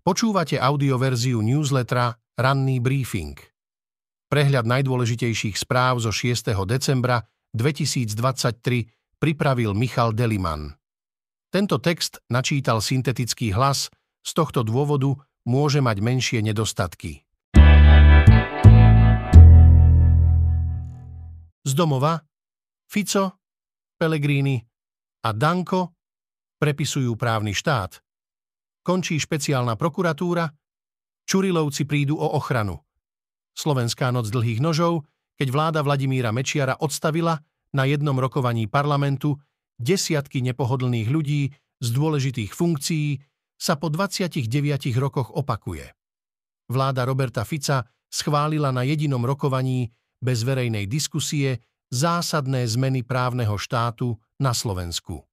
Počúvate audioverziu newslettera Ranný briefing. Prehľad najdôležitejších správ zo 6. decembra 2023 pripravil Michal Deliman. Tento text načítal syntetický hlas, z tohto dôvodu môže mať menšie nedostatky. Z domova Fico, Pellegrini a Danko prepisujú právny štát – končí špeciálna prokuratúra, Čurilovci prídu o ochranu. Slovenská noc dlhých nožov, keď vláda Vladimíra Mečiara odstavila na jednom rokovaní parlamentu desiatky nepohodlných ľudí z dôležitých funkcií, sa po 29 rokoch opakuje. Vláda Roberta Fica schválila na jedinom rokovaní bez verejnej diskusie zásadné zmeny právneho štátu na Slovensku.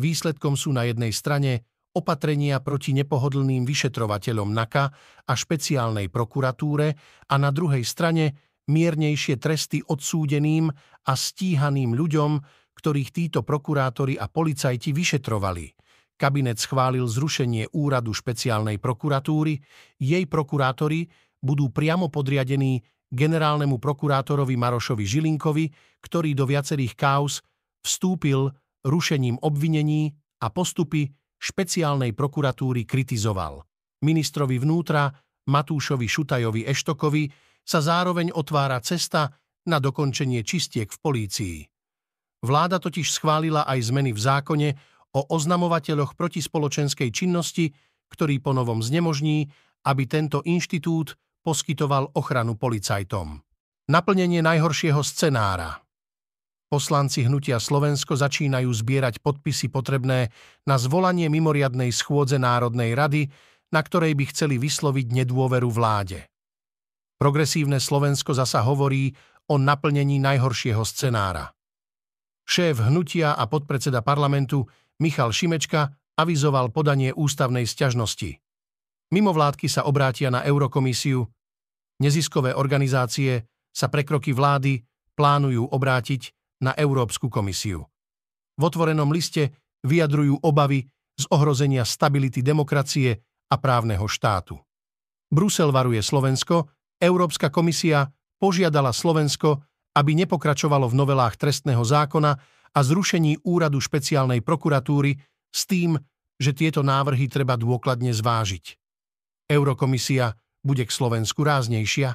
Výsledkom sú na jednej strane opatrenia proti nepohodlným vyšetrovateľom NAKA a špeciálnej prokuratúre a na druhej strane miernejšie tresty odsúdeným a stíhaným ľuďom, ktorých títo prokurátori a policajti vyšetrovali. Kabinet schválil zrušenie úradu špeciálnej prokuratúry, jej prokurátori budú priamo podriadení generálnemu prokurátorovi Marošovi Žilinkovi, ktorý do viacerých kauz vstúpil rušením obvinení a postupy špeciálnej prokuratúry kritizoval. Ministrovi vnútra Matúšovi Šutajovi Eštokovi sa zároveň otvára cesta na dokončenie čistiek v polícii. Vláda totiž schválila aj zmeny v zákone o oznamovateľoch protispoločenskej činnosti, ktorý ponovom znemožní, aby tento inštitút poskytoval ochranu policajtom. Naplnenie najhoršieho scenára. Poslanci Hnutia Slovensko začínajú zbierať podpisy potrebné na zvolanie mimoriadnej schôdze Národnej rady, na ktorej by chceli vysloviť nedôveru vláde. Progresívne Slovensko zasa hovorí o naplnení najhoršieho scenára. Šéf Hnutia a podpredseda parlamentu Michal Šimečka avizoval podanie ústavnej sťažnosti. Mimovládky sa obrátia na Eurokomisiu, neziskové organizácie sa pre kroky vlády plánujú obrátiť na Európsku komisiu. V otvorenom liste vyjadrujú obavy z ohrozenia stability demokracie a právneho štátu. Brusel varuje Slovensko, Európska komisia požiadala Slovensko, aby nepokračovalo v novelách trestného zákona a zrušení úradu špeciálnej prokuratúry s tým, že tieto návrhy treba dôkladne zvážiť. Eurokomisia bude k Slovensku ráznejšia.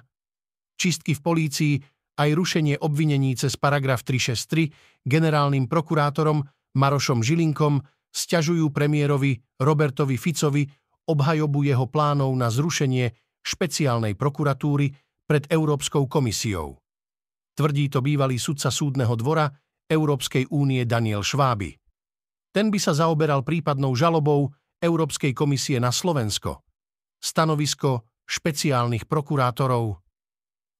Čistky v polícii aj rušenie obvinení cez paragraf 363 generálnym prokurátorom Marošom Žilinkom sťažujú premiérovi Robertovi Ficovi obhajobu jeho plánov na zrušenie špeciálnej prokuratúry pred Európskou komisiou. Tvrdí to bývalý sudca súdneho dvora Európskej únie Daniel Šváby. Ten by sa zaoberal prípadnou žalobou Európskej komisie na Slovensko. Stanovisko špeciálnych prokurátorov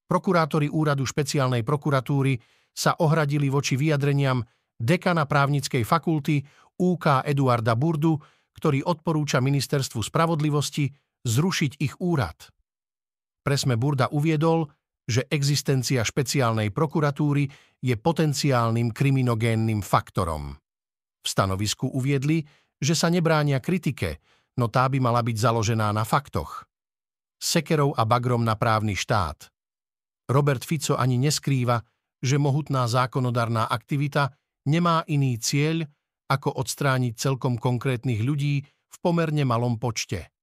Prokurátori úradu špeciálnej prokuratúry sa ohradili voči vyjadreniam dekana právnickej fakulty UK Eduarda Burdu, ktorý odporúča ministerstvu spravodlivosti zrušiť ich úrad. Presme Burda uviedol, že existencia špeciálnej prokuratúry je potenciálnym kriminogénnym faktorom. V stanovisku uviedli, že sa nebránia kritike, no tá by mala byť založená na faktoch. Sekerov a bagrom na právny štát – Robert Fico ani neskrýva, že mohutná zákonodarná aktivita nemá iný cieľ, ako odstrániť celkom konkrétnych ľudí v pomerne malom počte.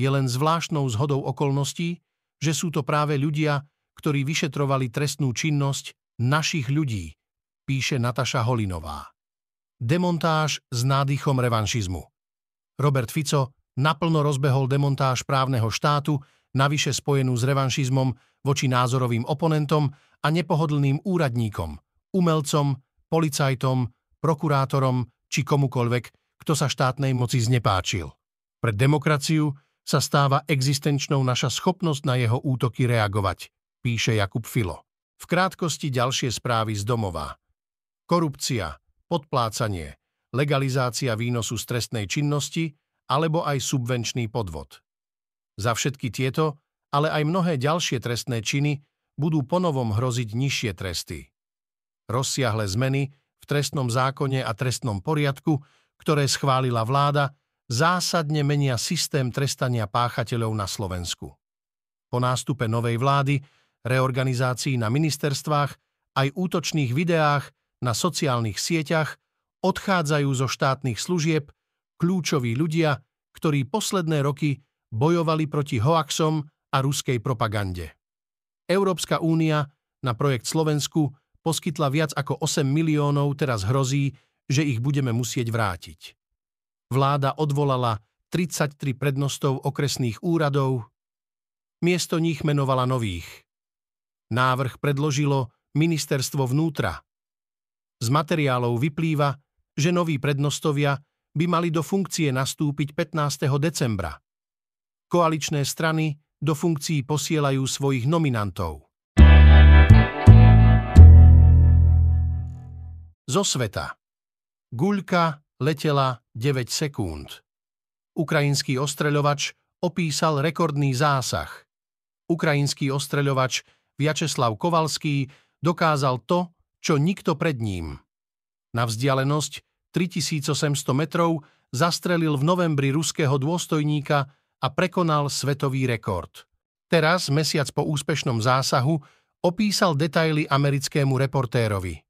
Je len zvláštnou zhodou okolností, že sú to práve ľudia, ktorí vyšetrovali trestnú činnosť našich ľudí, píše Nataša Holinová. Demontáž s nádychom revanšizmu. Robert Fico naplno rozbehol demontáž právneho štátu, navyše spojenú s revanšizmom voči názorovým oponentom a nepohodlným úradníkom, umelcom, policajtom, prokurátorom či komukoľvek, kto sa štátnej moci znepáčil. Pre demokraciu sa stáva existenčnou naša schopnosť na jeho útoky reagovať, píše Jakub Filo. V krátkosti ďalšie správy z domova. Korupcia, podplácanie, legalizácia výnosu z trestnej činnosti alebo aj subvenčný podvod. Za všetky tieto ale aj mnohé ďalšie trestné činy budú ponovom hroziť nižšie tresty. Rozsiahle zmeny v trestnom zákone a trestnom poriadku, ktoré schválila vláda, zásadne menia systém trestania páchateľov na Slovensku. Po nástupe novej vlády, reorganizácii na ministerstvách aj útočných videách na sociálnych sieťach odchádzajú zo štátnych služieb kľúčoví ľudia, ktorí posledné roky bojovali proti hoaxom a ruskej propagande. Európska únia na projekt Slovensku poskytla viac ako 8 miliónov, teraz hrozí, že ich budeme musieť vrátiť. Vláda odvolala 33 prednostov okresných úradov, miesto nich menovala nových. Návrh predložilo ministerstvo vnútra. Z materiálov vyplýva, že noví prednostovia by mali do funkcie nastúpiť 15. decembra. Koaličné strany do funkcií posielajú svojich nominantov. Zo sveta. Guľka letela 9 sekúnd. Ukrajinský ostreľovač opísal rekordný zásah. Ukrajinský ostreľovač Vyacheslav Kovalský dokázal to, čo nikto pred ním. Na vzdialenosť 3800 metrov zastrelil v novembri ruského dôstojníka a prekonal svetový rekord. Teraz, mesiac po úspešnom zásahu, opísal detaily americkému reportérovi.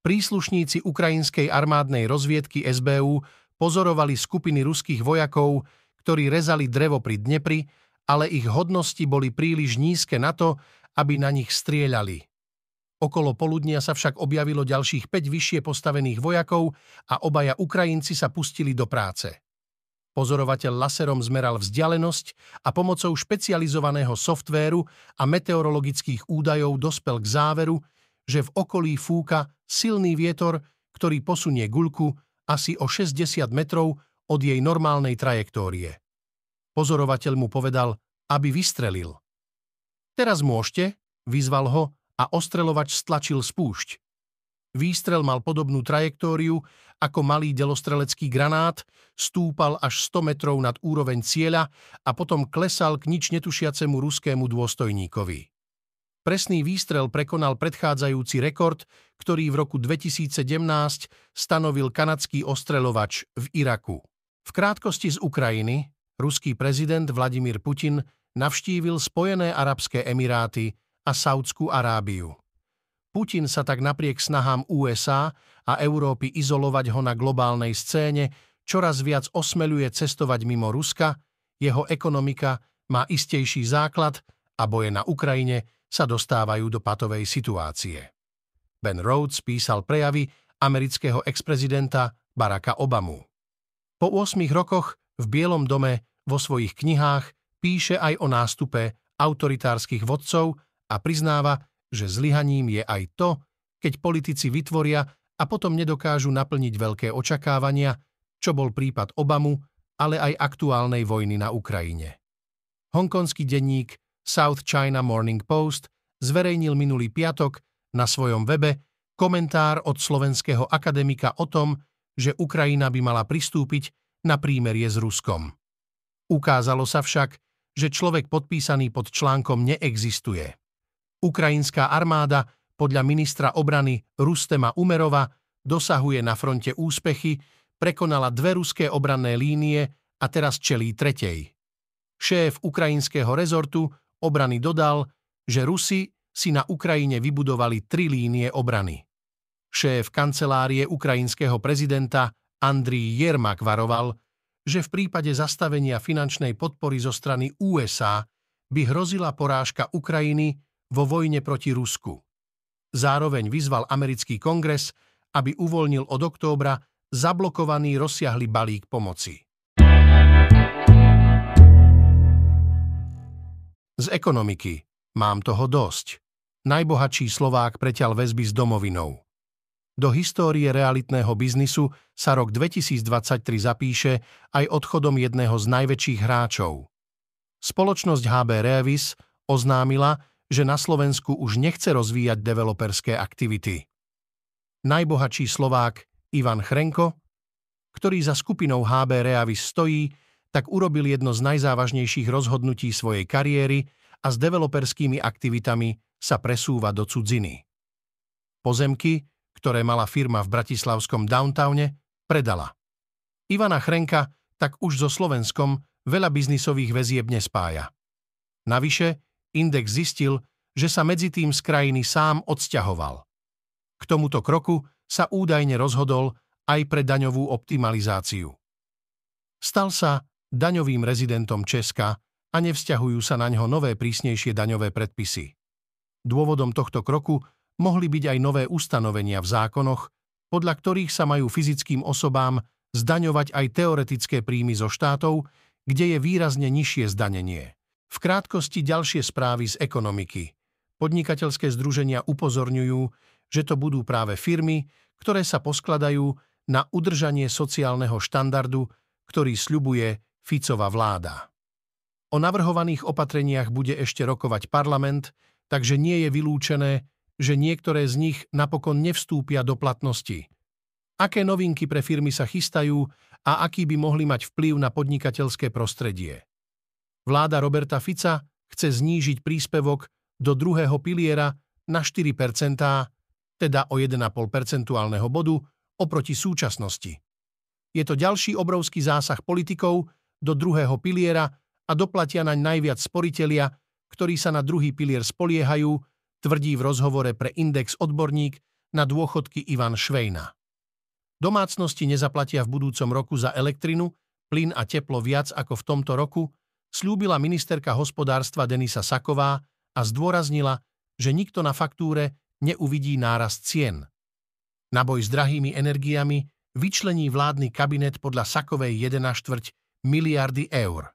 Príslušníci ukrajinskej armádnej rozviedky SBU pozorovali skupiny ruských vojakov, ktorí rezali drevo pri Dnepri, ale ich hodnosti boli príliš nízke na to, aby na nich strieľali. Okolo poludnia sa však objavilo ďalších 5 vyššie postavených vojakov a obaja Ukrajinci sa pustili do práce. Pozorovateľ laserom zmeral vzdialenosť a pomocou špecializovaného softvéru a meteorologických údajov dospel k záveru, že v okolí fúka silný vietor, ktorý posunie guľku asi o 60 metrov od jej normálnej trajektórie. Pozorovateľ mu povedal, aby vystrelil. Teraz môžete, vyzval ho a ostrelovač stlačil spúšť. Výstrel mal podobnú trajektóriu ako malý delostrelecký granát, stúpal až 100 metrov nad úroveň cieľa a potom klesal k nič netušiacemu ruskému dôstojníkovi. Presný výstrel prekonal predchádzajúci rekord, ktorý v roku 2017 stanovil kanadský ostreľovač v Iraku. V krátkosti z Ukrajiny ruský prezident Vladimír Putin navštívil Spojené arabské emiráty a Saudskú Arábiu. Putin sa tak napriek snahám USA a Európy izolovať ho na globálnej scéne čoraz viac osmeluje cestovať mimo Ruska, jeho ekonomika má istejší základ a boje na Ukrajine sa dostávajú do patovej situácie. Ben Rhodes písal prejavy amerického ex-prezidenta Baracka Obamu. Po 8 rokoch v Bielom dome vo svojich knihách píše aj o nástupe autoritárskych vodcov a priznáva, že zlyhaním je aj to, keď politici vytvoria a potom nedokážu naplniť veľké očakávania, čo bol prípad Obamu, ale aj aktuálnej vojny na Ukrajine. Hongkonský denník South China Morning Post zverejnil minulý piatok na svojom webe komentár od slovenského akademika o tom, že Ukrajina by mala pristúpiť na prímerie s Ruskom. Ukázalo sa však, že človek podpísaný pod článkom neexistuje. Ukrajinská armáda podľa ministra obrany Rustema Umerova dosahuje na fronte úspechy, prekonala dve ruské obranné línie a teraz čelí tretej. Šéf ukrajinského rezortu obrany dodal, že Rusi si na Ukrajine vybudovali tri línie obrany. Šéf kancelárie ukrajinského prezidenta Andrii Jermak varoval, že v prípade zastavenia finančnej podpory zo strany USA by hrozila porážka Ukrajiny vo vojne proti Rusku. Zároveň vyzval americký kongres, aby uvoľnil od októbra zablokovaný rozsiahly balík pomoci. Z ekonomiky. Mám toho dosť. Najbohatší Slovák preťal väzby s domovinou. Do histórie realitného biznisu sa rok 2023 zapíše aj odchodom jedného z najväčších hráčov. Spoločnosť HB Reavis oznámila, že na Slovensku už nechce rozvíjať developerské aktivity. Najbohatší Slovák Ivan Chrenko, ktorý za skupinou HB Reavis stojí, tak urobil jedno z najzávažnejších rozhodnutí svojej kariéry a s developerskými aktivitami sa presúva do cudziny. Pozemky, ktoré mala firma v bratislavskom downtowne, predala. Ivana Chrenka tak už so Slovenskom veľa biznisových väzieb nespája. Navyše, index zistil, že sa medzi tým z krajiny sám odsťahoval. K tomuto kroku sa údajne rozhodol aj pre daňovú optimalizáciu. Stal sa daňovým rezidentom Česka a nevzťahujú sa na ňo nové prísnejšie daňové predpisy. Dôvodom tohto kroku mohli byť aj nové ustanovenia v zákonoch, podľa ktorých sa majú fyzickým osobám zdaňovať aj teoretické príjmy zo štátov, kde je výrazne nižšie zdanenie. V krátkosti ďalšie správy z ekonomiky. Podnikateľské združenia upozorňujú, že to budú práve firmy, ktoré sa poskladajú na udržanie sociálneho štandardu, ktorý sľubuje Ficova vláda. O navrhovaných opatreniach bude ešte rokovať parlament, takže nie je vylúčené, že niektoré z nich napokon nevstúpia do platnosti. Aké novinky pre firmy sa chystajú a aký by mohli mať vplyv na podnikateľské prostredie. Vláda Roberta Fica chce znížiť príspevok do druhého piliera na 4% teda o 1,5 percentuálneho bodu oproti súčasnosti. Je to ďalší obrovský zásah politikov do druhého piliera a doplatia naň najviac sporitelia, ktorí sa na druhý pilier spoliehajú, tvrdí v rozhovore pre Index odborník na dôchodky Ivan Švejna. Domácnosti nezaplatia v budúcom roku za elektrinu, plyn a teplo viac ako v tomto roku, slúbila ministerka hospodárstva Denisa Saková a zdôraznila, že nikto na faktúre neuvidí nárast cien. Na boj s drahými energiami vyčlení vládny kabinet podľa Sakovej 1,4 miliardy eur.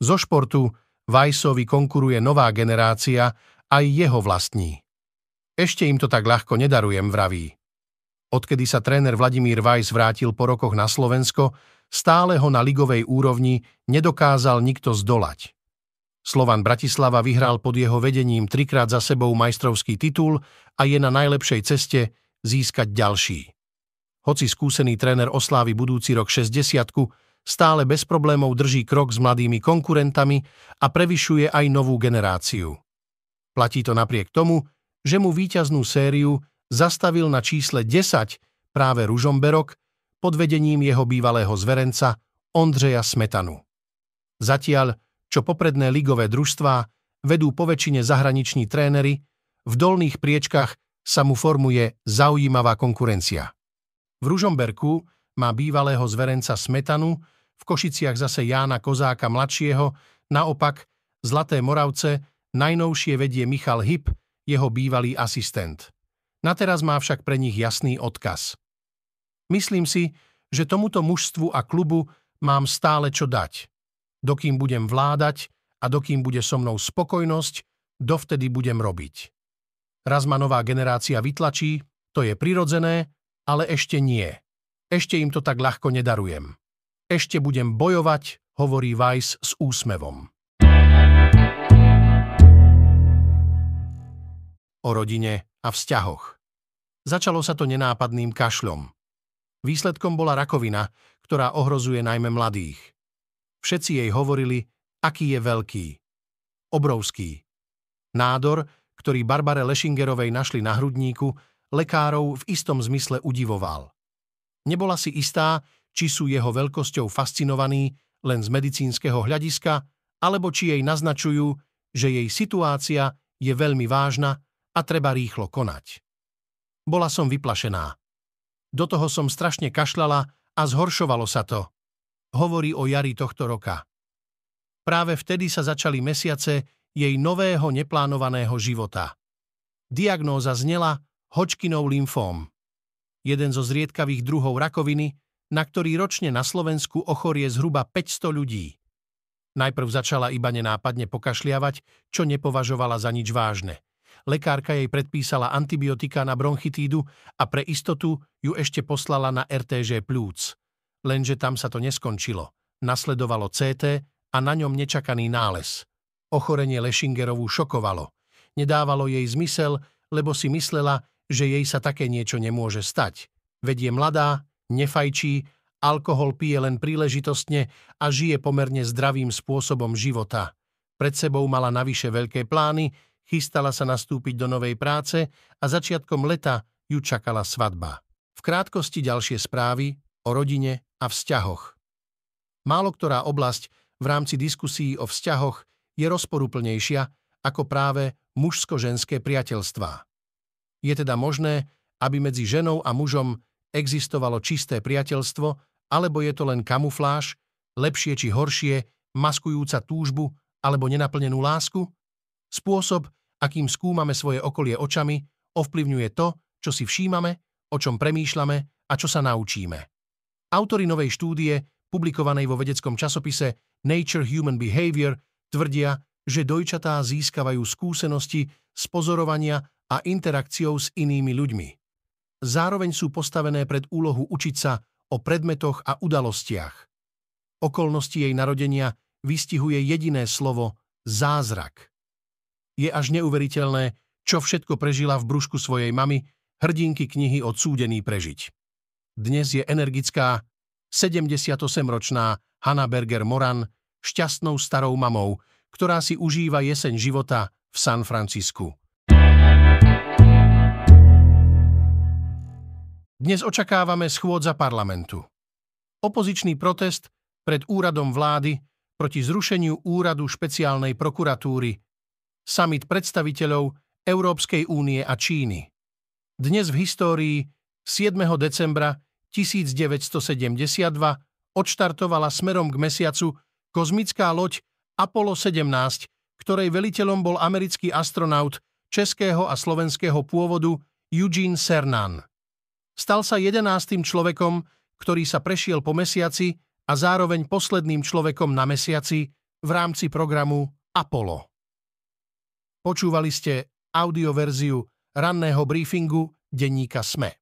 Zo športu Vajsovi konkuruje nová generácia, aj jeho vlastní. Ešte im to tak ľahko nedarujem, vraví. Odkedy sa tréner Vladimír Vajs vrátil po rokoch na Slovensko, stále ho na ligovej úrovni nedokázal nikto zdolať. Slovan Bratislava vyhral pod jeho vedením trikrát za sebou majstrovský titul a je na najlepšej ceste získať ďalší. Hoci skúsený tréner oslávi budúci rok 60 stále bez problémov drží krok s mladými konkurentami a prevyšuje aj novú generáciu. Platí to napriek tomu, že mu víťaznú sériu zastavil na čísle 10 práve Ružomberok pod vedením jeho bývalého zverenca Ondřeja Smetanu. Zatiaľ, čo popredné ligové družstvá vedú poväčšine zahraniční trénery, v dolných priečkach sa mu formuje zaujímavá konkurencia. V Ružomberku má bývalého zverenca Smetanu, v Košiciach zase Jána Kozáka mladšieho, naopak Zlaté Moravce najnovšie vedie Michal Hyb, jeho bývalý asistent. Na teraz má však pre nich jasný odkaz. Myslím si, že tomuto mužstvu a klubu mám stále čo dať. Dokým budem vládať a dokým bude so mnou spokojnosť, dovtedy budem robiť. Raz ma nová generácia vytlačí, to je prirodzené, ale ešte nie. Ešte im to tak ľahko nedarujem. Ešte budem bojovať, hovorí Weiss s úsmevom. O rodine a vzťahoch. Začalo sa to nenápadným kašľom. Výsledkom bola rakovina, ktorá ohrozuje najmä mladých. Všetci jej hovorili, aký je veľký. Obrovský. Nádor, ktorý Barbare Lešingerovej našli na hrudníku, lekárov v istom zmysle udivoval. Nebola si istá, či sú jeho veľkosťou fascinovaní len z medicínskeho hľadiska, alebo či jej naznačujú, že jej situácia je veľmi vážna a treba rýchlo konať. Bola som vyplašená. Do toho som strašne kašľala a zhoršovalo sa to. Hovorí o jari tohto roka. Práve vtedy sa začali mesiace jej nového neplánovaného života. Diagnóza znela Hodgkinov lymfóm jeden zo zriedkavých druhov rakoviny, na ktorý ročne na Slovensku ochorie zhruba 500 ľudí. Najprv začala iba nenápadne pokašliavať, čo nepovažovala za nič vážne. Lekárka jej predpísala antibiotika na bronchitídu a pre istotu ju ešte poslala na RTŽ plúc. Lenže tam sa to neskončilo. Nasledovalo CT a na ňom nečakaný nález. Ochorenie Lešingerovú šokovalo. Nedávalo jej zmysel, lebo si myslela, že jej sa také niečo nemôže stať. Veď je mladá, nefajčí, alkohol pije len príležitostne a žije pomerne zdravým spôsobom života. Pred sebou mala navyše veľké plány, chystala sa nastúpiť do novej práce a začiatkom leta ju čakala svadba. V krátkosti ďalšie správy o rodine a vzťahoch. Málo ktorá oblasť v rámci diskusí o vzťahoch je rozporuplnejšia ako práve mužsko-ženské priateľstvá. Je teda možné, aby medzi ženou a mužom existovalo čisté priateľstvo, alebo je to len kamufláž, lepšie či horšie, maskujúca túžbu alebo nenaplnenú lásku? Spôsob, akým skúmame svoje okolie očami, ovplyvňuje to, čo si všímame, o čom premýšľame a čo sa naučíme. Autori novej štúdie, publikovanej vo vedeckom časopise Nature Human Behavior, tvrdia, že dojčatá získavajú skúsenosti z pozorovania a interakciou s inými ľuďmi. Zároveň sú postavené pred úlohu učiť sa o predmetoch a udalostiach. Okolnosti jej narodenia vystihuje jediné slovo zázrak. Je až neuveriteľné, čo všetko prežila v brúšku svojej mamy, hrdinky knihy Odsúdený prežiť. Dnes je energická 78-ročná Hanna Berger Moran šťastnou starou mamou, ktorá si užíva jeseň života v San Francisku. Dnes očakávame schôdza parlamentu. Opozičný protest pred úradom vlády proti zrušeniu úradu špeciálnej prokuratúry, summit predstaviteľov Európskej únie a Číny. Dnes v histórii 7. decembra 1972 odštartovala smerom k mesiacu kozmická loď Apollo 17, ktorej veliteľom bol americký astronaut českého a slovenského pôvodu Eugene Cernan. Stal sa jedenáctým človekom, ktorý sa prešiel po mesiaci a zároveň posledným človekom na mesiaci v rámci programu Apollo. Počúvali ste audioverziu ranného briefingu denníka SME.